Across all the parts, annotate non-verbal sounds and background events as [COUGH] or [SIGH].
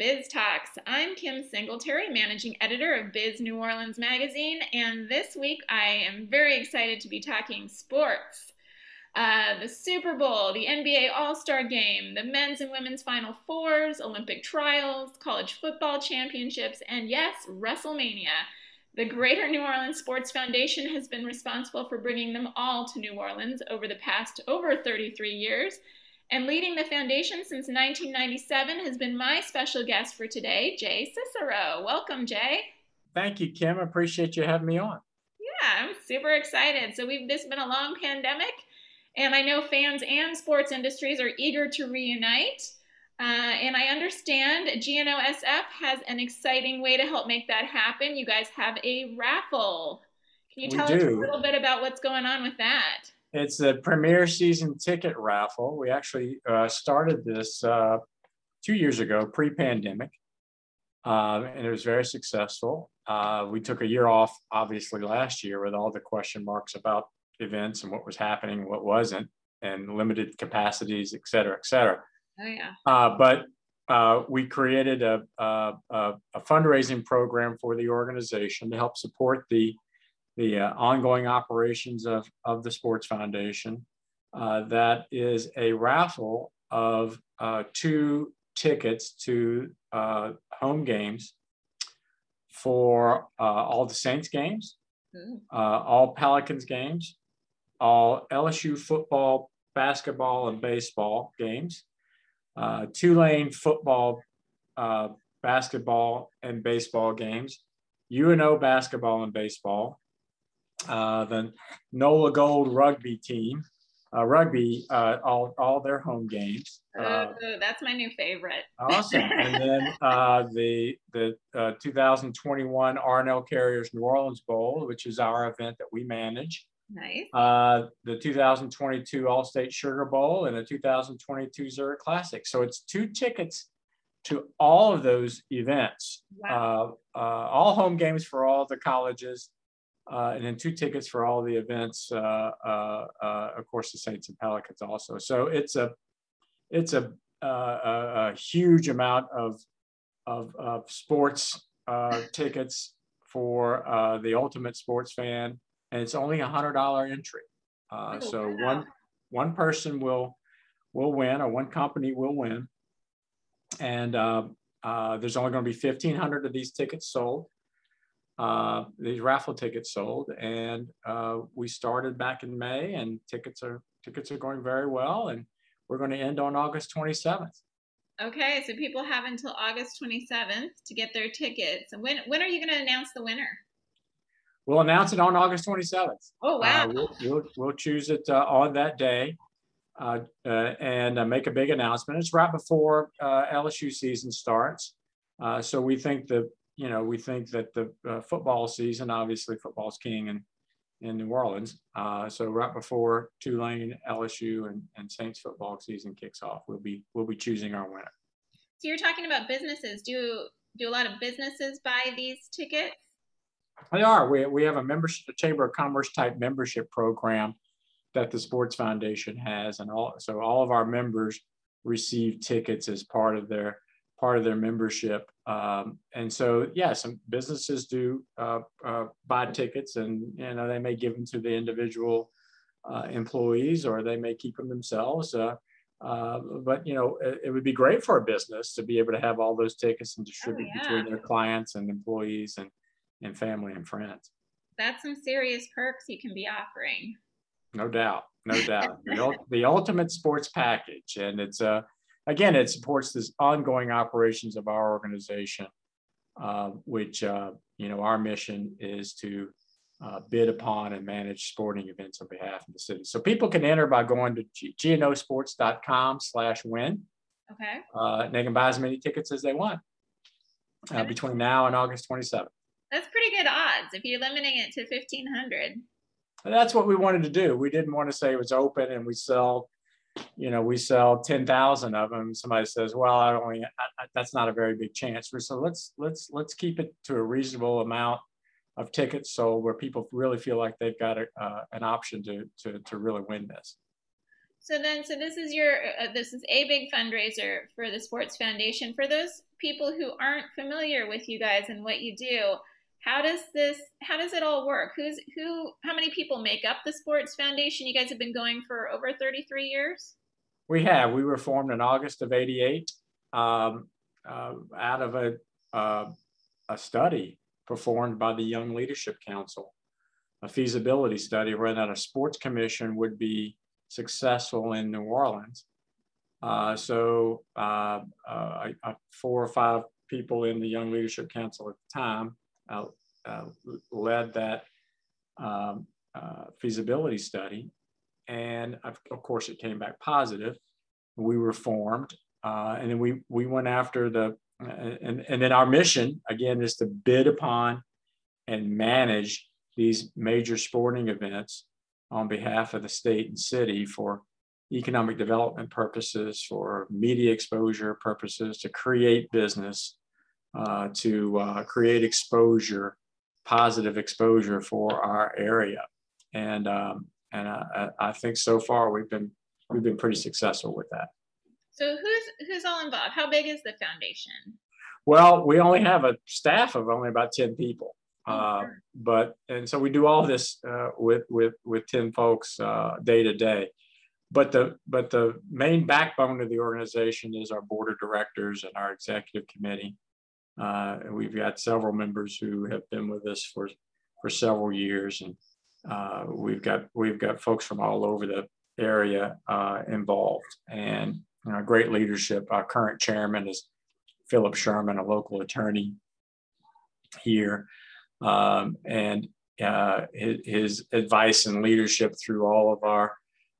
Biz Talks. I'm Kim Singletary, managing editor of Biz New Orleans Magazine, and this week I am very excited to be talking sports. Uh, the Super Bowl, the NBA All Star Game, the men's and women's Final Fours, Olympic trials, college football championships, and yes, WrestleMania. The Greater New Orleans Sports Foundation has been responsible for bringing them all to New Orleans over the past over 33 years and leading the foundation since 1997 has been my special guest for today, Jay Cicero. Welcome, Jay. Thank you, Kim. I appreciate you having me on. Yeah, I'm super excited. So we've this been a long pandemic, and I know fans and sports industries are eager to reunite. Uh, and I understand GNOSF has an exciting way to help make that happen. You guys have a raffle. Can you tell us a little bit about what's going on with that? It's the premier season ticket raffle. We actually uh, started this uh, two years ago, pre-pandemic, uh, and it was very successful. Uh, we took a year off, obviously, last year with all the question marks about events and what was happening, what wasn't, and limited capacities, et cetera, et cetera. Oh yeah. Uh, but uh, we created a, a, a, fundraising program for the organization to help support the the uh, ongoing operations of, of the Sports Foundation. Uh, that is a raffle of uh, two tickets to uh, home games for uh, all the Saints games, mm. all Pelicans games, all LSU football, basketball, and baseball games, Tulane football, basketball, and baseball games, UNO basketball and baseball, uh, the NOLA Gold rugby team, uh, rugby, uh, all, all their home games. Uh, that's my new favorite. awesome. [LAUGHS] And then uh, the, the uh, 2021 R+L Carriers New Orleans Bowl, which is our event that we manage. Nice. the 2022 Allstate Sugar Bowl and the 2022 Zurich Classic. So it's two tickets to all of those events. Wow. all home games for all the colleges uh, and then two tickets for all the events. Uh, uh, uh, of course, the Saints and Pelicans also. So it's a it's a, a, a huge amount of of, of sports tickets for the ultimate sports fan, and it's only a hundred dollar entry. Oh, so one one person will will win, or one company will win, and uh, uh, there's only going to be 1,500 of these tickets sold uh, these raffle tickets sold, and uh, we started back in May, and tickets are tickets are going very well, and we're going to end on August 27th. Okay, so people have until August 27th to get their tickets. When when are you going to announce the winner? We'll announce it on August 27th. Oh wow! Uh, we'll, we'll, we'll, choose it uh, on that day. Uh, uh, and make a big announcement. It's right before LSU season starts, so we think the you know, we think that the uh, football season, obviously football's king in, in New Orleans. Uh, so right before Tulane, LSU, and, and Saints football season kicks off, we'll be we'll be choosing our winner. So you're talking about businesses. Do do a lot of businesses buy these tickets? They are. We, we have a membership, a Chamber of Commerce type membership program that the Sports Foundation has, and all so all of our members receive tickets as part of their part of their membership. Um, and so, yeah, some businesses do uh, uh, buy tickets, and you know they may give them to the individual uh, employees, or they may keep them themselves. Uh, uh, but you know, it, it, would be great for a business to be able to have all those tickets and distribute oh, yeah. between their clients and employees and and family and friends. That's some serious perks you can be offering. No doubt, no doubt. the, the ultimate sports package, and it's a again, it supports this ongoing operations of our organization, uh, which, uh, you know, our mission is to uh, bid upon and manage sporting events on behalf of the city. So people can enter by going to gnosports.com slash win. Okay. Uh, they can buy as many tickets as they want. uh, between now and August 27th. That's pretty good odds if you're limiting it to 1,500. that's what we wanted to do. We didn't want to say it was open and we sell, you know, we sell 10,000 of them. Somebody says, well, I only, I, I, that's not a very big chance. So let's, let's, let's keep it to a reasonable amount of tickets sold where people really feel like they've got a, uh, an option to, to, to really win this. So then, so this is your, uh, this is a big fundraiser for the Sports Foundation. For those people who aren't familiar with you guys and what you do, how does this, how does it all work? Who's, who, how many people make up the Sports Foundation? You guys have been going for over 33 years? We have. We were formed in August of 88 um, uh, out of a, uh, a study performed by the Young Leadership Council, a feasibility study where that a sports commission would be successful in New Orleans. Uh, so uh, uh, four or five people in the Young Leadership Council at the time uh, uh, led that um, uh, feasibility study. And of, course, it came back positive. We were formed, and then we, we went after the, and, and then our mission, again, is to bid upon and manage these major sporting events on behalf of the state and city for economic development purposes, for media exposure purposes, to create business, uh, to uh, create exposure, positive exposure for our area. And um, and I, I, think so far we've been we've been pretty successful with that. So who's who's all involved? How big is the foundation? Well, we only have a staff of only about ten people. Uh, but and so we do all this uh, with with with 10 folks uh, day to day but the but the main backbone of the organization is our board of directors and our executive committee uh, we've got several members who have been with us for for several years. And uh, we've got we've got folks from all over the area uh, involved. And you know, great leadership. Our current chairman is philip sherman a local attorney here. Um, and uh, his, his, advice and leadership through all of our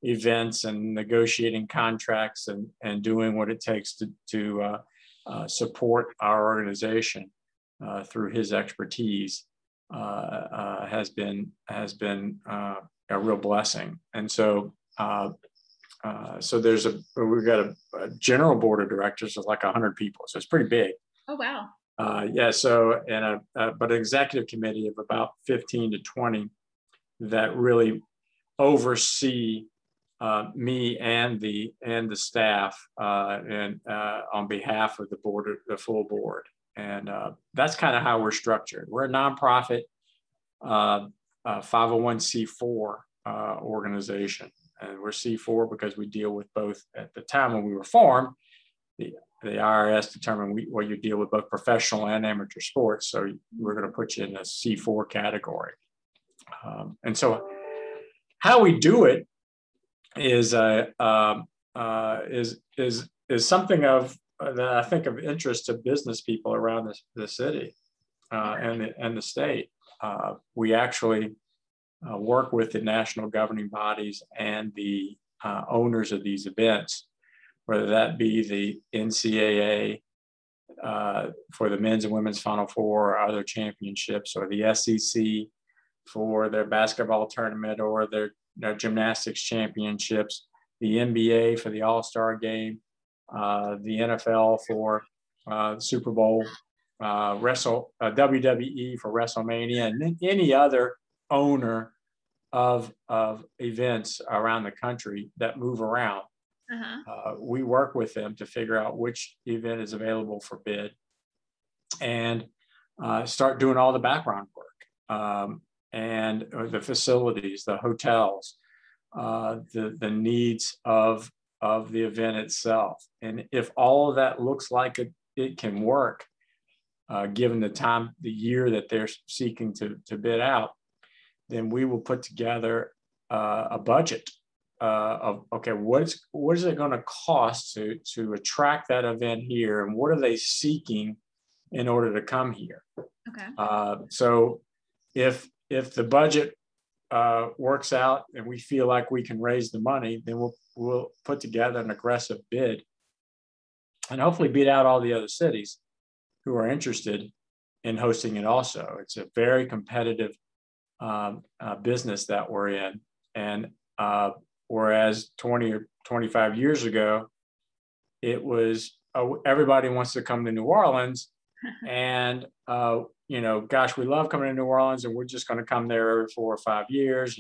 events and negotiating contracts and, and doing what it takes to, to uh, uh, support our organization uh, through his expertise uh, uh, has been has been a real blessing. And so so there's a we've got a, a, general board of directors of like 100 people so it's pretty big oh wow uh, yeah, so and a, a, but an executive committee of about 15 to 20 that really oversee uh, me and the and the staff uh, and uh, on behalf of the board, the full board, and uh, that's kind of how we're structured. We're a nonprofit, 501c4 uh, organization, and we're C4 because we deal with both. At the time when we were formed, the the IRS determined we, well, you deal with both professional and amateur sports. So we're going to put you in the C4 category. Um, and so how we do it is, uh, um, uh, is, is, is something of uh, that I think of interest to business people around the, the city uh, and, the, and the state. Uh, we actually uh, work with the national governing bodies and the owners of these events whether that be the NCAA uh, for the men's and women's Final Four or other championships, or the SEC for their basketball tournament or their, their gymnastics championships, the NBA for the All Star game, uh, the NFL for uh, Super Bowl, uh, Wrestle uh, WWE for WrestleMania, and any other owner of of events around the country that move around uh-huh. Uh, we work with them to figure out which event is available for bid and uh, start doing all the background work um, and uh, the facilities, the hotels, uh, the, the needs of, of the event itself. And if all of that looks like it, it can work, uh, given the time, the year that they're seeking to, to bid out, then we will put together uh, a budget uh, of okay, what's what is it going to cost to to attract that event here, and what are they seeking in order to come here? Okay. Uh, so if if the budget uh, works out and we feel like we can raise the money, then we'll we'll put together an aggressive bid and hopefully beat out all the other cities. who are interested in hosting it also. It's a very competitive um, uh, business that we're in. And uh, whereas 20 or 25 years ago, it was uh, everybody wants to come to New Orleans. [LAUGHS] and, uh, you know, gosh, we love coming to New Orleans and we're just going to come there every four or five years.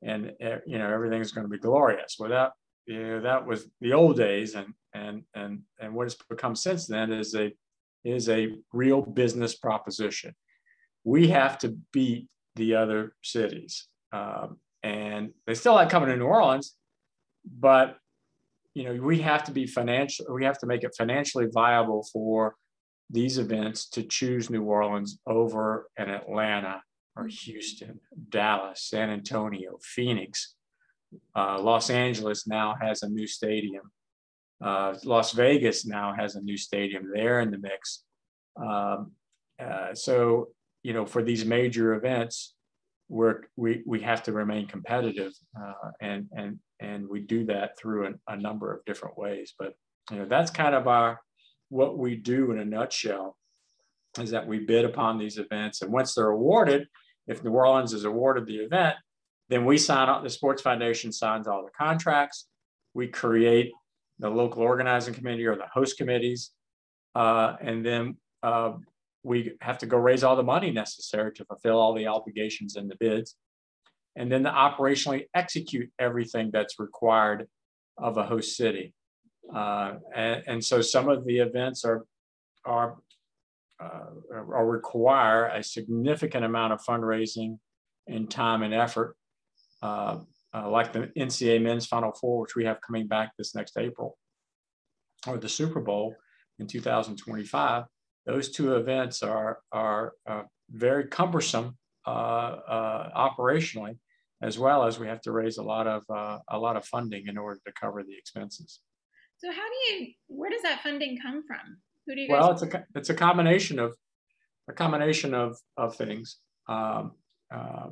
And, and uh, you know, everything's going to be glorious. Well, that, you know, that was the old days. And, and, and, and what it's become since then is a, is a real business proposition. We have to beat the other cities. Um, and they still like coming to New Orleans, but you know we have to be financial. We have to make it financially viable for these events to choose New Orleans over an Atlanta or Houston, Dallas, San Antonio, Phoenix. Uh, Los Angeles now has a new stadium. Uh, Las Vegas now has a new stadium. They're in the mix. Um, uh, so, you know, for these major events, we're, we, we have to remain competitive uh, and, and, and we do that through a, a number of different ways. But, you know, that's kind of our, what we do in a nutshell is that we bid upon these events. And once they're awarded, if New Orleans is awarded the event, then we sign up, the Sports Foundation signs all the contracts. We create the local organizing committee or the host committees. Uh, and then uh, we have to go raise all the money necessary to fulfill all the obligations in the bids, and then to operationally execute everything that's required of a host city. Uh, and, and, so some of the events are are uh, require a significant amount of fundraising and time and effort, uh, uh like the NCAA Men's Final Four, which we have coming back this next April, or the Super Bowl in 2025 those two events are, are uh, very cumbersome operationally, as well as we have to raise a lot of a lot of funding in order to cover the expenses. So how do you? Where does that funding come from? Who do you? Well, it's a it's a combination of a combination of of things. Um, uh,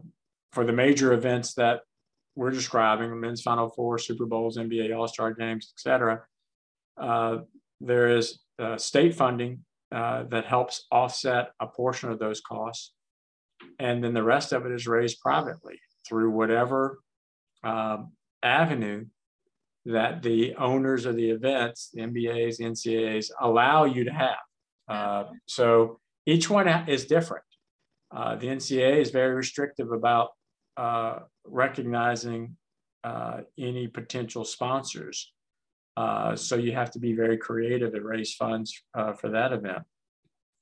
for the major events that we're describing, men's Final Four, Super Bowls, NBA All Star games, etc. Uh, there is uh, state funding uh, that helps offset a portion of those costs. And then the rest of it is raised privately through whatever um, avenue that the owners of the events, the NBAs, the NCAAs, allow you to have. Uh, so each one is different. Uh, the NCAA is very restrictive about uh, recognizing uh, any potential sponsors. Uh, so you have to be very creative and raise funds uh, for that event.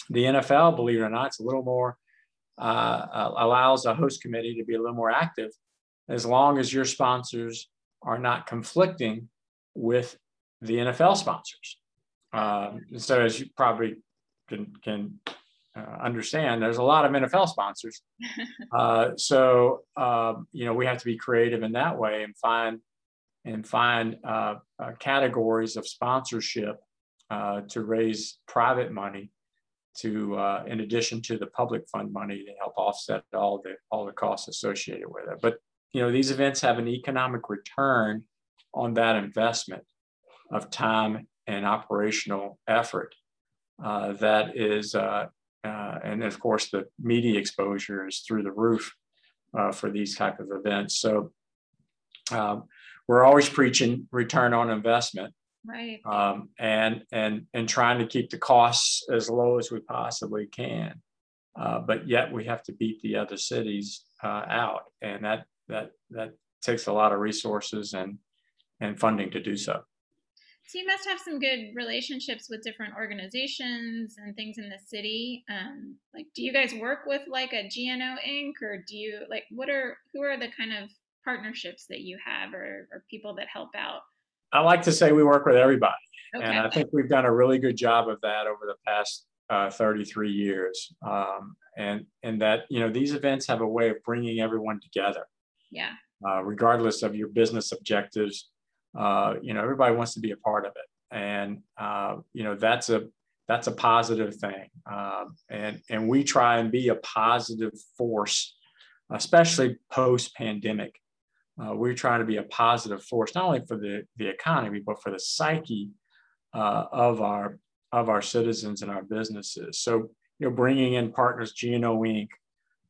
The NFL, believe it or not, it's a little more allows a host committee to be a little more active, as long as your sponsors are not conflicting with the NFL sponsors. Um, so as you probably can, can uh, understand, there's a lot of NFL sponsors. [LAUGHS] Uh, so um, you know we have to be creative in that way and find and find uh, uh, categories of sponsorship uh, to raise private money to, uh, in addition to the public fund money to help offset all the, all the costs associated with it. But, you know, these events have an economic return on that investment of time and operational effort. Uh, that is, uh, and of course the media exposure is through the roof for these type of events. So um, we're always preaching return on investment right. um, and and and trying to keep the costs as low as we possibly can. Uh, but yet we have to beat the other cities uh, out and that that that takes a lot of resources and and funding to do so so you must have some good relationships with different organizations and things in the city. Um, like, do you guys work with like a GNO Inc. or do you like what are who are the kind of partnerships that you have or, or people that help out? I like to say we work with everybody. Okay. And I think we've done a really good job of that over the past uh, 33 years. Um, and, and that, you know, these events have a way of bringing everyone together. Yeah. Uh, regardless of your business objectives, uh, you know, everybody wants to be a part of it. And, uh, you know, that's a, that's a positive thing. Um, and, and we try and be a positive force, especially post pandemic. Uh, we're trying to be a positive force, not only for the, the economy, but for the psyche uh, of our of our citizens and our businesses. So, you know, bringing in partners, GNO Inc.,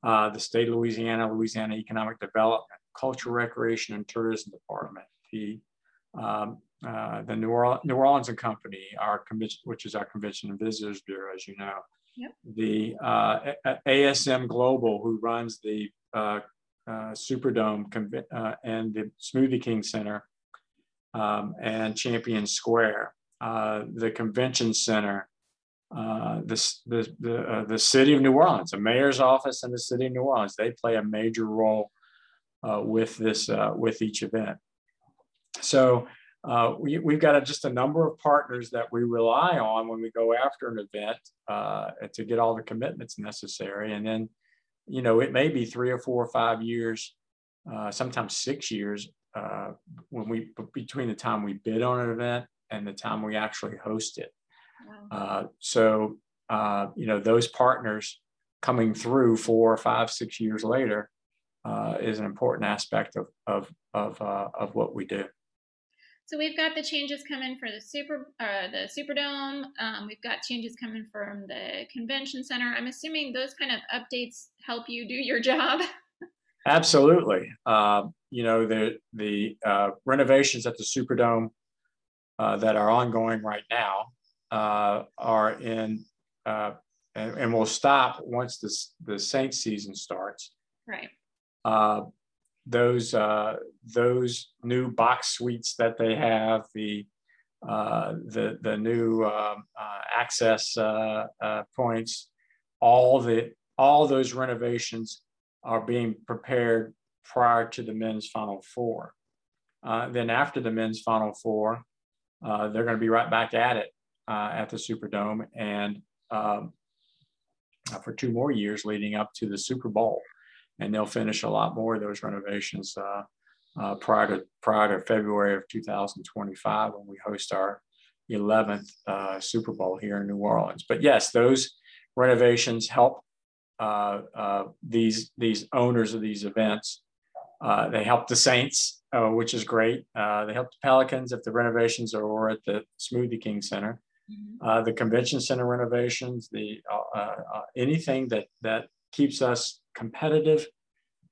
uh, the state of Louisiana, Louisiana Economic Development, Culture, Recreation, and Tourism Department, the um, uh, the New Orleans, New Orleans and Company, our convention, which is our Convention and Visitors Bureau, as you know. Yep. The uh, ASM Global, who runs the uh, uh, Superdome uh, and the Smoothie King Center, um, and Champion Square, uh, the Convention Center, uh, the, the, the, uh, the city of New Orleans, the mayor's office and the city of New Orleans, they play a major role uh, with this, uh, with each event. So uh, we, we've got a, just a number of partners that we rely on when we go after an event uh, to get all the commitments necessary. And then, you know, it may be three or four or five years, sometimes six years when we, between the time we bid on an event and the time we actually host it. Uh, so, uh, you know, those partners coming through four or five, six years later uh, is an important aspect of, of, of, uh, of what we do. So we've got the changes coming for the super uh, the Superdome. Um, we've got changes coming from the convention center. I'm assuming those kind of updates help you do your job. [LAUGHS] Absolutely. Uh, you know the the uh, renovations at the Superdome uh, that are ongoing right now uh, are in, uh, and, and, will stop once this, the Saints season starts. Right. Uh, those uh, those new box suites that they have, the uh, the the new um, access points, all the all those renovations are being prepared prior to the men's Final Four. then after the men's Final Four, uh, they're going to be right back at it uh, at the Superdome and um, for two more years leading up to the Super Bowl. And they'll finish a lot more of those renovations uh, uh prior to prior to February of 2025 when we host our 11th uh, Super Bowl here in New Orleans. But yes, those renovations help these these owners of these events. they help the Saints uh, which is great. Uh, they help the Pelicans if the renovations are over at the Smoothie King Center. Mm-hmm. Uh, the convention center renovations, the uh, uh, anything that that keeps us competitive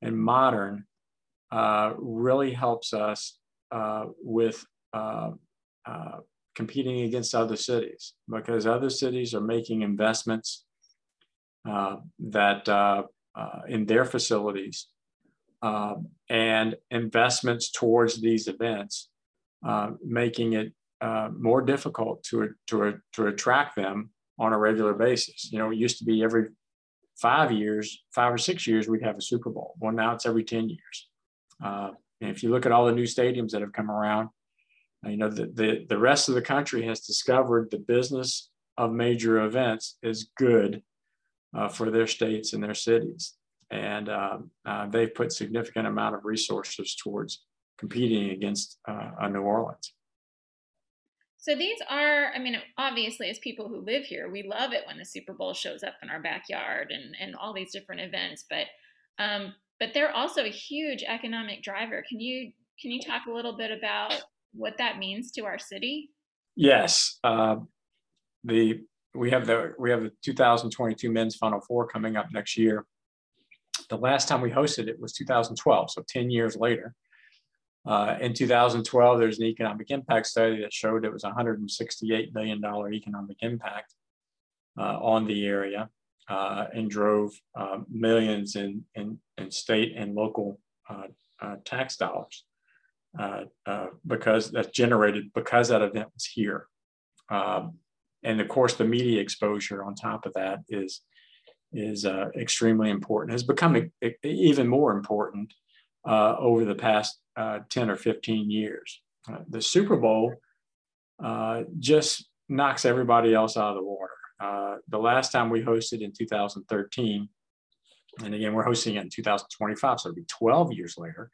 and modern uh, really helps us with competing against other cities because other cities are making investments that in their facilities um, and investments towards these events, uh, making it uh, more difficult to, to, to attract them on a regular basis. You know, it used to be every five years, five or six years, we'd have a Super Bowl. Well, now it's every 10 years. Uh, and if you look at all the new stadiums that have come around, you know, the, the, the rest of the country has discovered the business of major events is good uh, for their states and their cities and uh, uh, they've put significant amount of resources towards competing against uh, New Orleans. So these are, I mean, obviously, as people who live here, we love it when the Super Bowl shows up in our backyard and and all these different events. But um, but they're also a huge economic driver. Can you can you talk a little bit about what that means to our city? Yes, uh, the we have the we have the 2022 men's Final Four coming up next year, the last time we hosted it was 2012, so 10 years later. Uh, in 2012, there's an economic impact study that showed it was $168 million economic impact uh, on the area uh, and drove uh, millions in, in, in, state and local uh, uh, tax dollars because that's generated because that event was here. Um, and of course, the media exposure on top of that is is uh, extremely important, has become even more important uh, over the past uh, 10 or 15 years. Uh, the Super Bowl uh, just knocks everybody else out of the water. Uh, the last time we hosted in 2013, and again, we're hosting it in 2025, so it'll be 12 years later.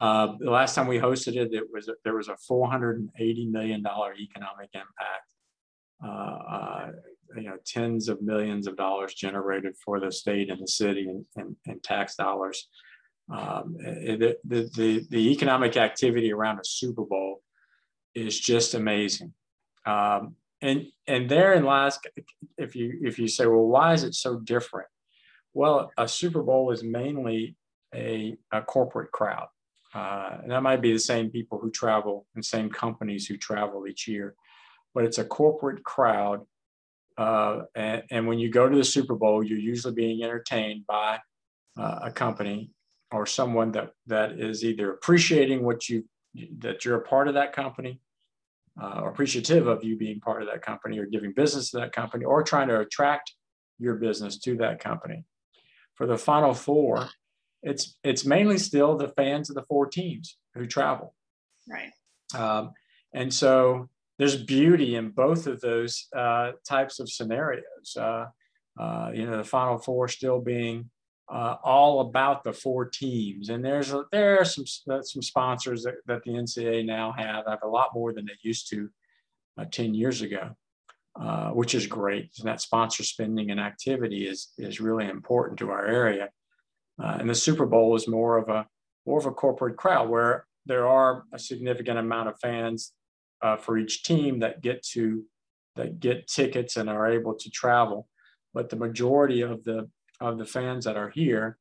Mm-hmm. the last time we hosted it, it was there was a 480 million dollar economic impact you know tens of millions of dollars generated for the state and the city and, tax dollars. Um, the, the, the economic activity around a Super Bowl is just amazing. Um, and and therein lies if you if you say, well, why is it so different? Well, a Super Bowl is mainly a, a corporate crowd. Uh, and that might be the same people who travel and same companies who travel each year, but it's a corporate crowd. Uh, and, and, when you go to the Super Bowl, you're usually being entertained by uh, a company or someone that that is either appreciating what you that you're a part of that company, uh, appreciative of you being part of that company, or giving business to that company, or trying to attract your business to that company. For the Final Four, it's it's mainly still the fans of the four teams who travel. Right. Um, and so there's beauty in both of those uh, types of scenarios. Uh, uh, you know, the Final Four still being uh, all about the four teams, and there's a, there are some uh, some sponsors that, that the NCAA now have have a lot more than they used to uh, ten years ago. which is great. And that sponsor spending and activity is is really important to our area. Uh, and the Super Bowl is more of a more of a corporate crowd where there are a significant amount of fans uh, for each team that get to that get tickets and are able to travel. But the majority of the of the fans that are here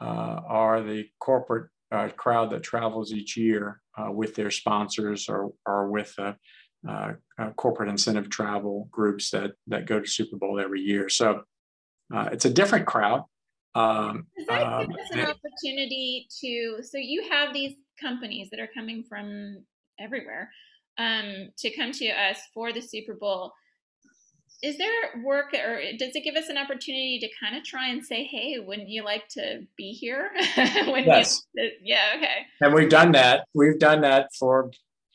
uh, are the corporate uh, crowd that travels each year uh, with their sponsors or or with uh, corporate incentive travel groups that that go to Super Bowl every year. So it's a different crowd. Um, Does that um, give us an opportunity to? So you have these companies that are coming from everywhere um, to come to us for the Super Bowl. Is there work, or does it give us an opportunity to kind of try and say, "Hey, wouldn't you like to be here?" [LAUGHS] when yes. You, yeah. Okay. And we've done that. We've done that for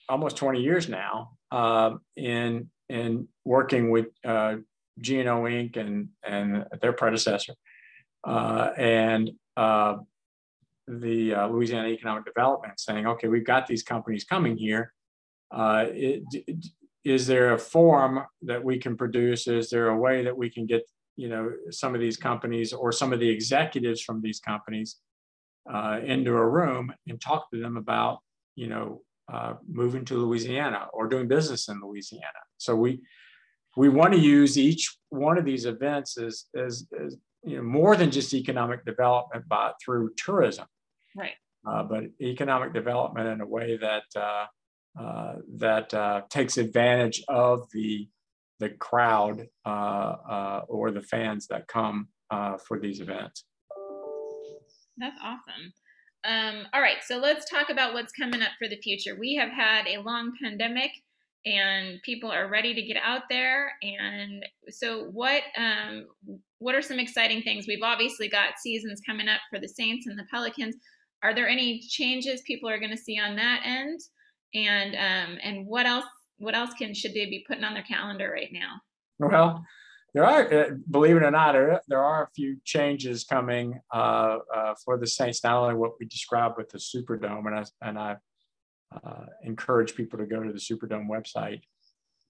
almost 20 years now. Uh, in in working with uh, GNO Inc. and and their predecessor uh, and uh, the uh, Louisiana Economic Development saying, okay, we've got these companies coming here. Uh, it, is there a form that we can produce? Is there a way that we can get, you know, some of these companies or some of the executives from these companies uh, into a room and talk to them about, you know, uh, moving to Louisiana or doing business in Louisiana? So we we want to use each one of these events as, as, as you know, more than just economic development by through tourism. Right. Uh, but economic development in a way that uh, uh, that uh, takes advantage of the the crowd uh, uh, or the fans that come for these events. That's awesome. Um, all right, so let's talk about what's coming up for the future. We have had a long pandemic and people are ready to get out there. And so, what um, what are some exciting things? We've obviously got seasons coming up for the Saints and the Pelicans. Are there any changes people are going to see on that end? And um, and what else? What else can should they be putting on their calendar right now? Well, there are, uh, believe it or not, there, are a few changes coming uh, uh, for the Saints. Not only what we described with the Superdome, and I and I uh, encourage people to go to the Superdome website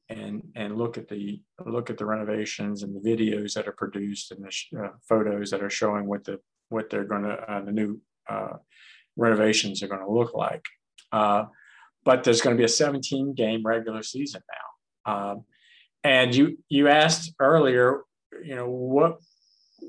and and look at the look at the renovations and the videos that are produced and the sh- uh, photos that are showing what the what they're going to uh, the new renovations are going to look like. But there's going to be a 17 game regular season now. Um, and you you asked earlier, you know what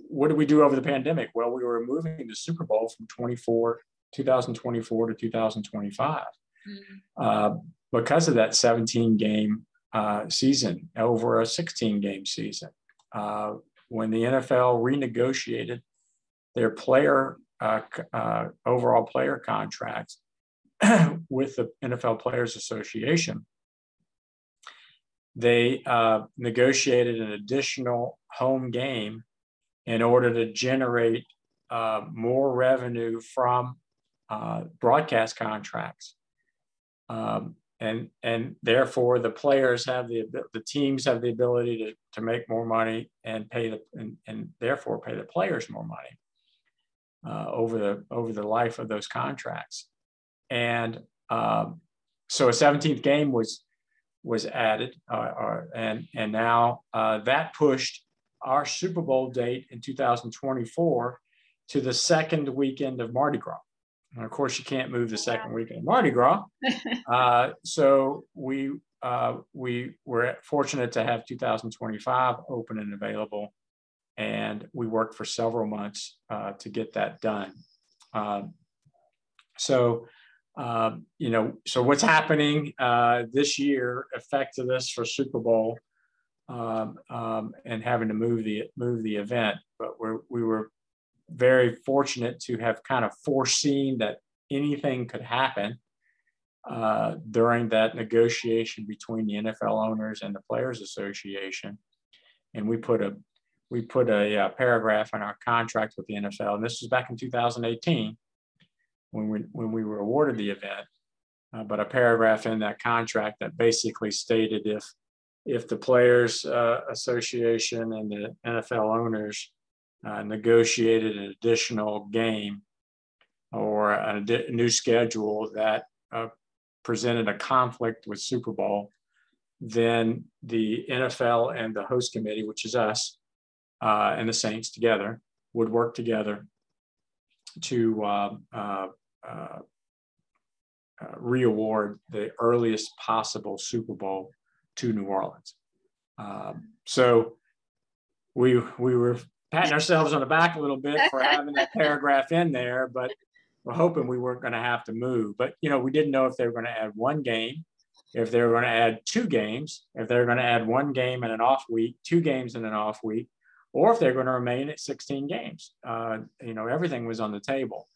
what did we do over the pandemic? Well, we were moving the Super Bowl from 24 2024 to 2025 mm-hmm. uh, because of that 17 game uh, season over a 16 game season. Uh, when the NFL renegotiated their player uh, uh, overall player contracts [CLEARS THROAT] with the NFL Players Association, they uh, negotiated an additional home game in order to generate more revenue from broadcast contracts. Um, and and therefore the players have the the teams have the ability to, to make more money and pay the and, and therefore pay the players more money uh, over the over the life of those contracts and um, so a 17th game was was added uh, uh, and and now uh, that pushed our Super Bowl date in 2024 to the second weekend of Mardi Gras and of course, you can't move the second weekend of Mardi Gras. [LAUGHS] Uh, so we uh, we were fortunate to have 2025 open and available, and we worked for several months uh, to get that done. Um, so, um, you know, so what's happening uh, this year affected us for Super Bowl um, um, and having to move the move the event, but we're, we were very fortunate to have kind of foreseen that anything could happen uh, during that negotiation between the NFL owners and the Players Association, and we put a we put a, a, uh, paragraph in our contract with the NFL, and this was back in 2018 when we when we were awarded the event. Uh, but a paragraph in that contract that basically stated if if the Players uh, Association and the NFL owners uh, negotiated an additional game or a, new schedule that uh, presented a conflict with Super Bowl, then the NFL and the host committee, which is us uh, and the Saints together, would work together to uh, uh, uh, uh re-award the earliest possible Super Bowl to New Orleans. Um, so we we were patting ourselves on the back a little bit for having that [LAUGHS] paragraph in there, but we're hoping we weren't going to have to move. But you know, we didn't know if they were going to add one game, if they were going to add two games, if they were going to add one game and an off week, two games and an off week, or if they're going to remain at 16 games. Uh, you know, everything was on the table.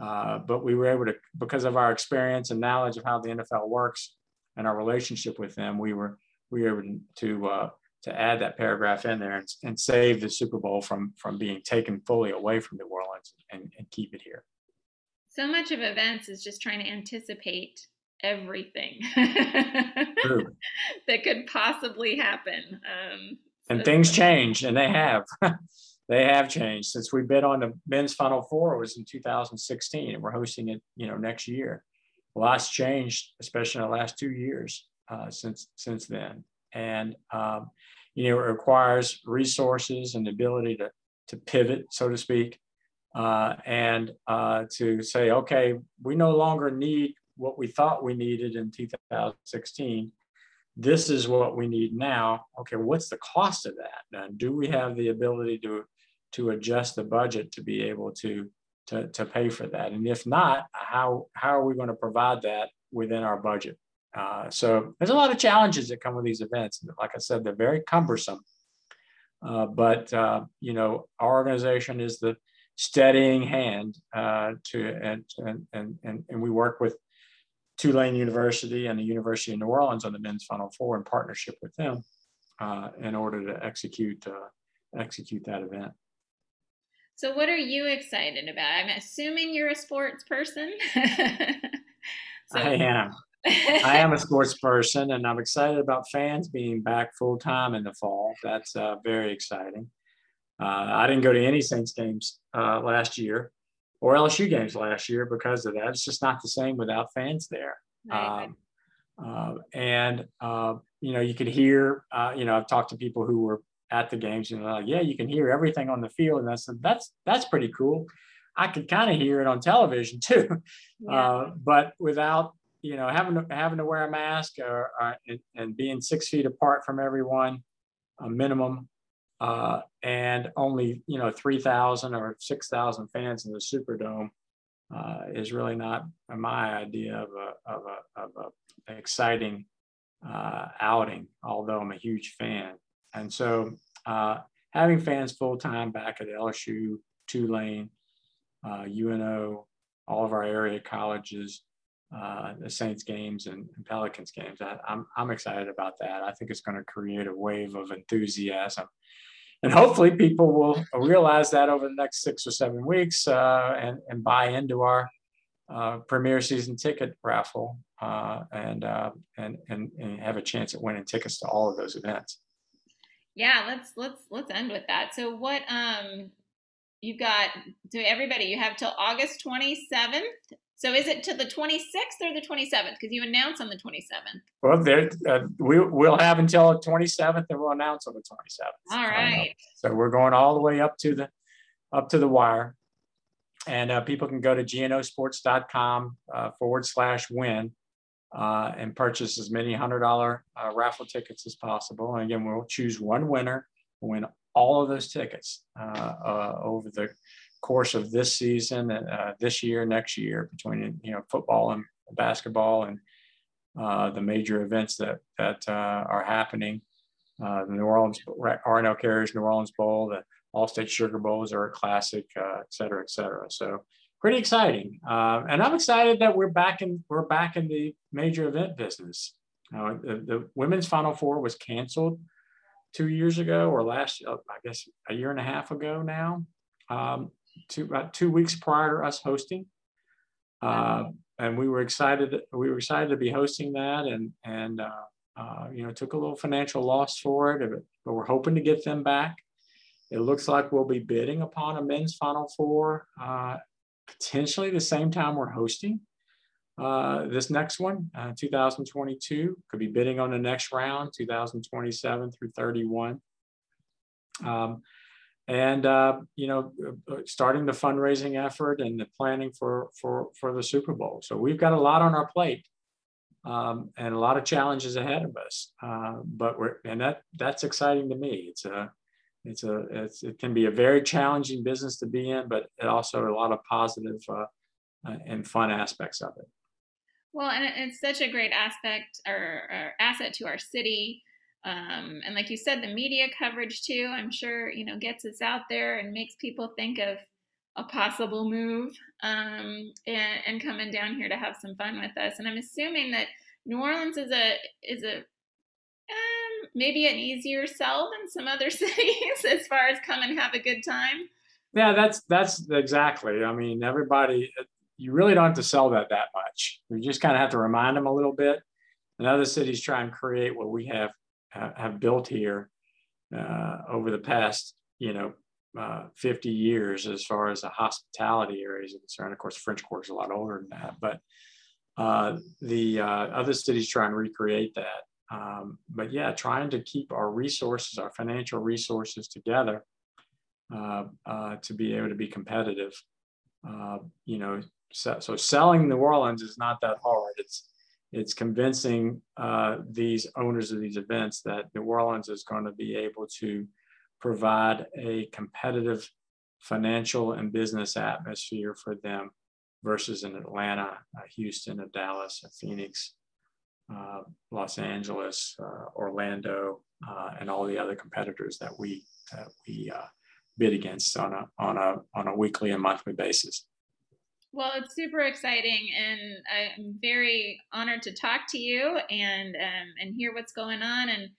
Uh, but we were able to, because of our experience and knowledge of how the NFL works and our relationship with them, we were we were able to uh, to add that paragraph in there and, and, save the Super Bowl from from being taken fully away from New Orleans and, and keep it here so much of events is just trying to anticipate everything [LAUGHS] that could possibly happen. Um, and things change, and they have. [LAUGHS] they have changed since we've been on the men's Final Four. It was in 2016, and we're hosting it, you know, next year. A lot's changed, especially in the last two years uh, since since then, and um, you know, it requires resources and the ability to to pivot, so to speak, uh, and uh, to say, okay, we no longer need what we thought we needed in 2016. This is what we need now. Okay, what's the cost of that? And do we have the ability to to adjust the budget to be able to to, to pay for that? And if not, how how are we going to provide that within our budget? Uh, so there's a lot of challenges that come with these events. Like I said, they're very cumbersome. Uh, but uh, you know, our organization is the steadying hand uh, to and, and and and we work with Tulane University and the University of New Orleans on the men's Final Four in partnership with them uh, in order to execute uh, execute that event. So, what are you excited about? I'm assuming you're a sports person. [LAUGHS] so. I am. I am a sports person, and I'm excited about fans being back full time in the fall. That's uh, very exciting. Uh, I didn't go to any Saints games uh, last year or LSU games last year because of that. It's just not the same without fans there. Right. Um, uh, and uh, you know, you could hear. Uh, you know, I've talked to people who were at the games, and they're like, "Yeah, you can hear everything on the field." And I said, "That's that's pretty cool." I could kind of hear it on television too, [LAUGHS] yeah. Uh, but without you know having to, having to wear a mask or, or and, and, being six feet apart from everyone, a minimum uh, and only you know 3,000 or 6,000 fans in the Superdome uh, is really not my idea of a of a of a exciting uh, outing. Although I'm a huge fan, and so uh, having fans full time back at LSU, Tulane, UNO, uh, all of our area colleges. Uh, the Saints games and, Pelicans games. I, I'm, I'm excited about that. I think it's going to create a wave of enthusiasm and hopefully people will realize that over the next six or seven weeks uh, and, and buy into our uh, premier season ticket raffle uh, and, uh, and, and and have a chance at winning tickets to all of those events. Yeah, let's let's let's end with that. So what um you've got to everybody you have till August 27th so is it to the 26th or the 27th? Because you announce on the 27th. Well, there uh, we will have until the 27th, and we'll announce on the 27th. All right. so we're going all the way up to the up to the wire, and uh, people can go to gnosports.com uh, forward slash win uh, and purchase as many $100 uh, raffle tickets as possible. And again, we'll choose one winner, win all of those tickets uh, uh, over the course of this season, uh, this year, next year, between you know football and basketball and the major events that that are happening. the New Orleans R&L Carriers New Orleans Bowl, the Allstate Sugar Bowls are a classic, et cetera, et cetera. So pretty exciting. Uh, and I'm excited that we're back in we're back in the major event business. Uh, the, the, women's Final Four was canceled two years ago, or last uh, I guess a year and a half ago now. Um, two about two weeks prior to us hosting, uh, and we were excited. We were excited to be hosting that, and and uh, uh, you know took a little financial loss for it, but we're hoping to get them back. It looks like we'll be bidding upon a men's Final Four uh, potentially the same time we're hosting uh, this next one, uh, 2022. Could be bidding on the next round, 2027 through 31. Um, and uh, you know, uh, starting the fundraising effort and the planning for for for the Super Bowl. So we've got a lot on our plate. Um, and a lot of challenges ahead of us, uh, but we're and that that's exciting to me. It's a it's a it's, it can be a very challenging business to be in, but it also a lot of positive uh, uh, and fun aspects of it. Well, and it's such a great aspect or, or asset to our city. Um, and like you said, the media coverage too, I'm sure, you know, gets us out there and makes people think of a possible move um, and, and coming down here to have some fun with us. And I'm assuming that New Orleans is a is a um, maybe an easier sell than some other [LAUGHS] cities as far as come and have a good time. Yeah, that's that's exactly. I mean, everybody, you really don't have to sell that that much. You just kind of have to remind them a little bit. And other cities try and create what we have have built here uh, over the past, you know, uh, 50 years as far as the hospitality areas are concerned. Of course, French Quarter is a lot older than that, but uh, the uh, other cities try and recreate that. Um, but yeah, trying to keep our resources, our financial resources together uh, uh, to be able to be competitive. You know, so, so, selling New Orleans is not that hard. It's it's convincing uh, these owners of these events that New Orleans is going to be able to provide a competitive financial and business atmosphere for them versus in Atlanta, uh, Houston, a Dallas, a Phoenix, uh, Los Angeles, uh, Orlando, uh, and all the other competitors that we that we bid against on a on a on a weekly and monthly basis. Well, it's super exciting, and I'm very honored to talk to you and um, and hear what's going on. And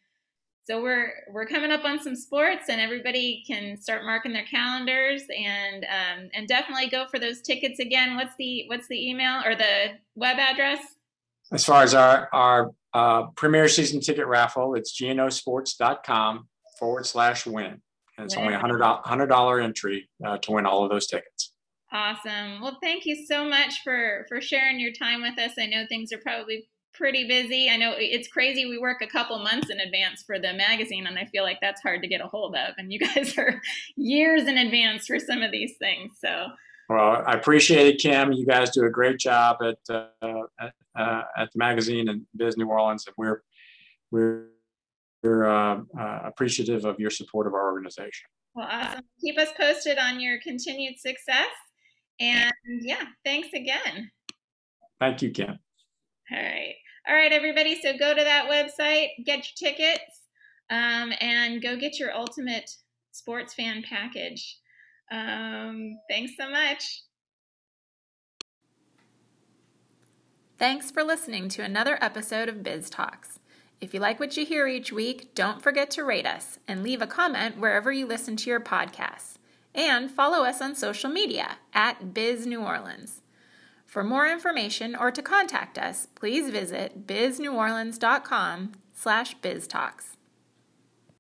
so we're we're coming up on some sports, and everybody can start marking their calendars and um, and definitely go for those tickets again. What's the what's the email or the web address? as far as our, our uh, premier season ticket raffle, it's gnosports.com forward slash win. And it's only a $100, $100 entry uh, to win all of those tickets. Awesome. Well, thank you so much for, for sharing your time with us. I know things are probably pretty busy. I know it's crazy. We work a couple months in advance for the magazine, and I feel like that's hard to get a hold of. And you [LAUGHS] guys are years in advance for some of these things. So well, I appreciate it, Kim. You guys do a great job at uh, at, uh, at, the magazine and Biz New Orleans, and we're we're we're uh, uh, appreciative of your support of our organization. Well, awesome. Keep us posted on your continued success, and yeah, thanks again. Thank you, Kim. All right, all right, everybody. So go to that website, get your tickets, um, and go get your ultimate sports fan package. Um, thanks so much. Thanks for listening to another episode of Biz Talks. If you like what you hear each week, don't forget to rate us and leave a comment wherever you listen to your podcasts. And follow us on social media at Biz New Orleans. For more information or to contact us, please visit bizneworleans.com slash biztalks.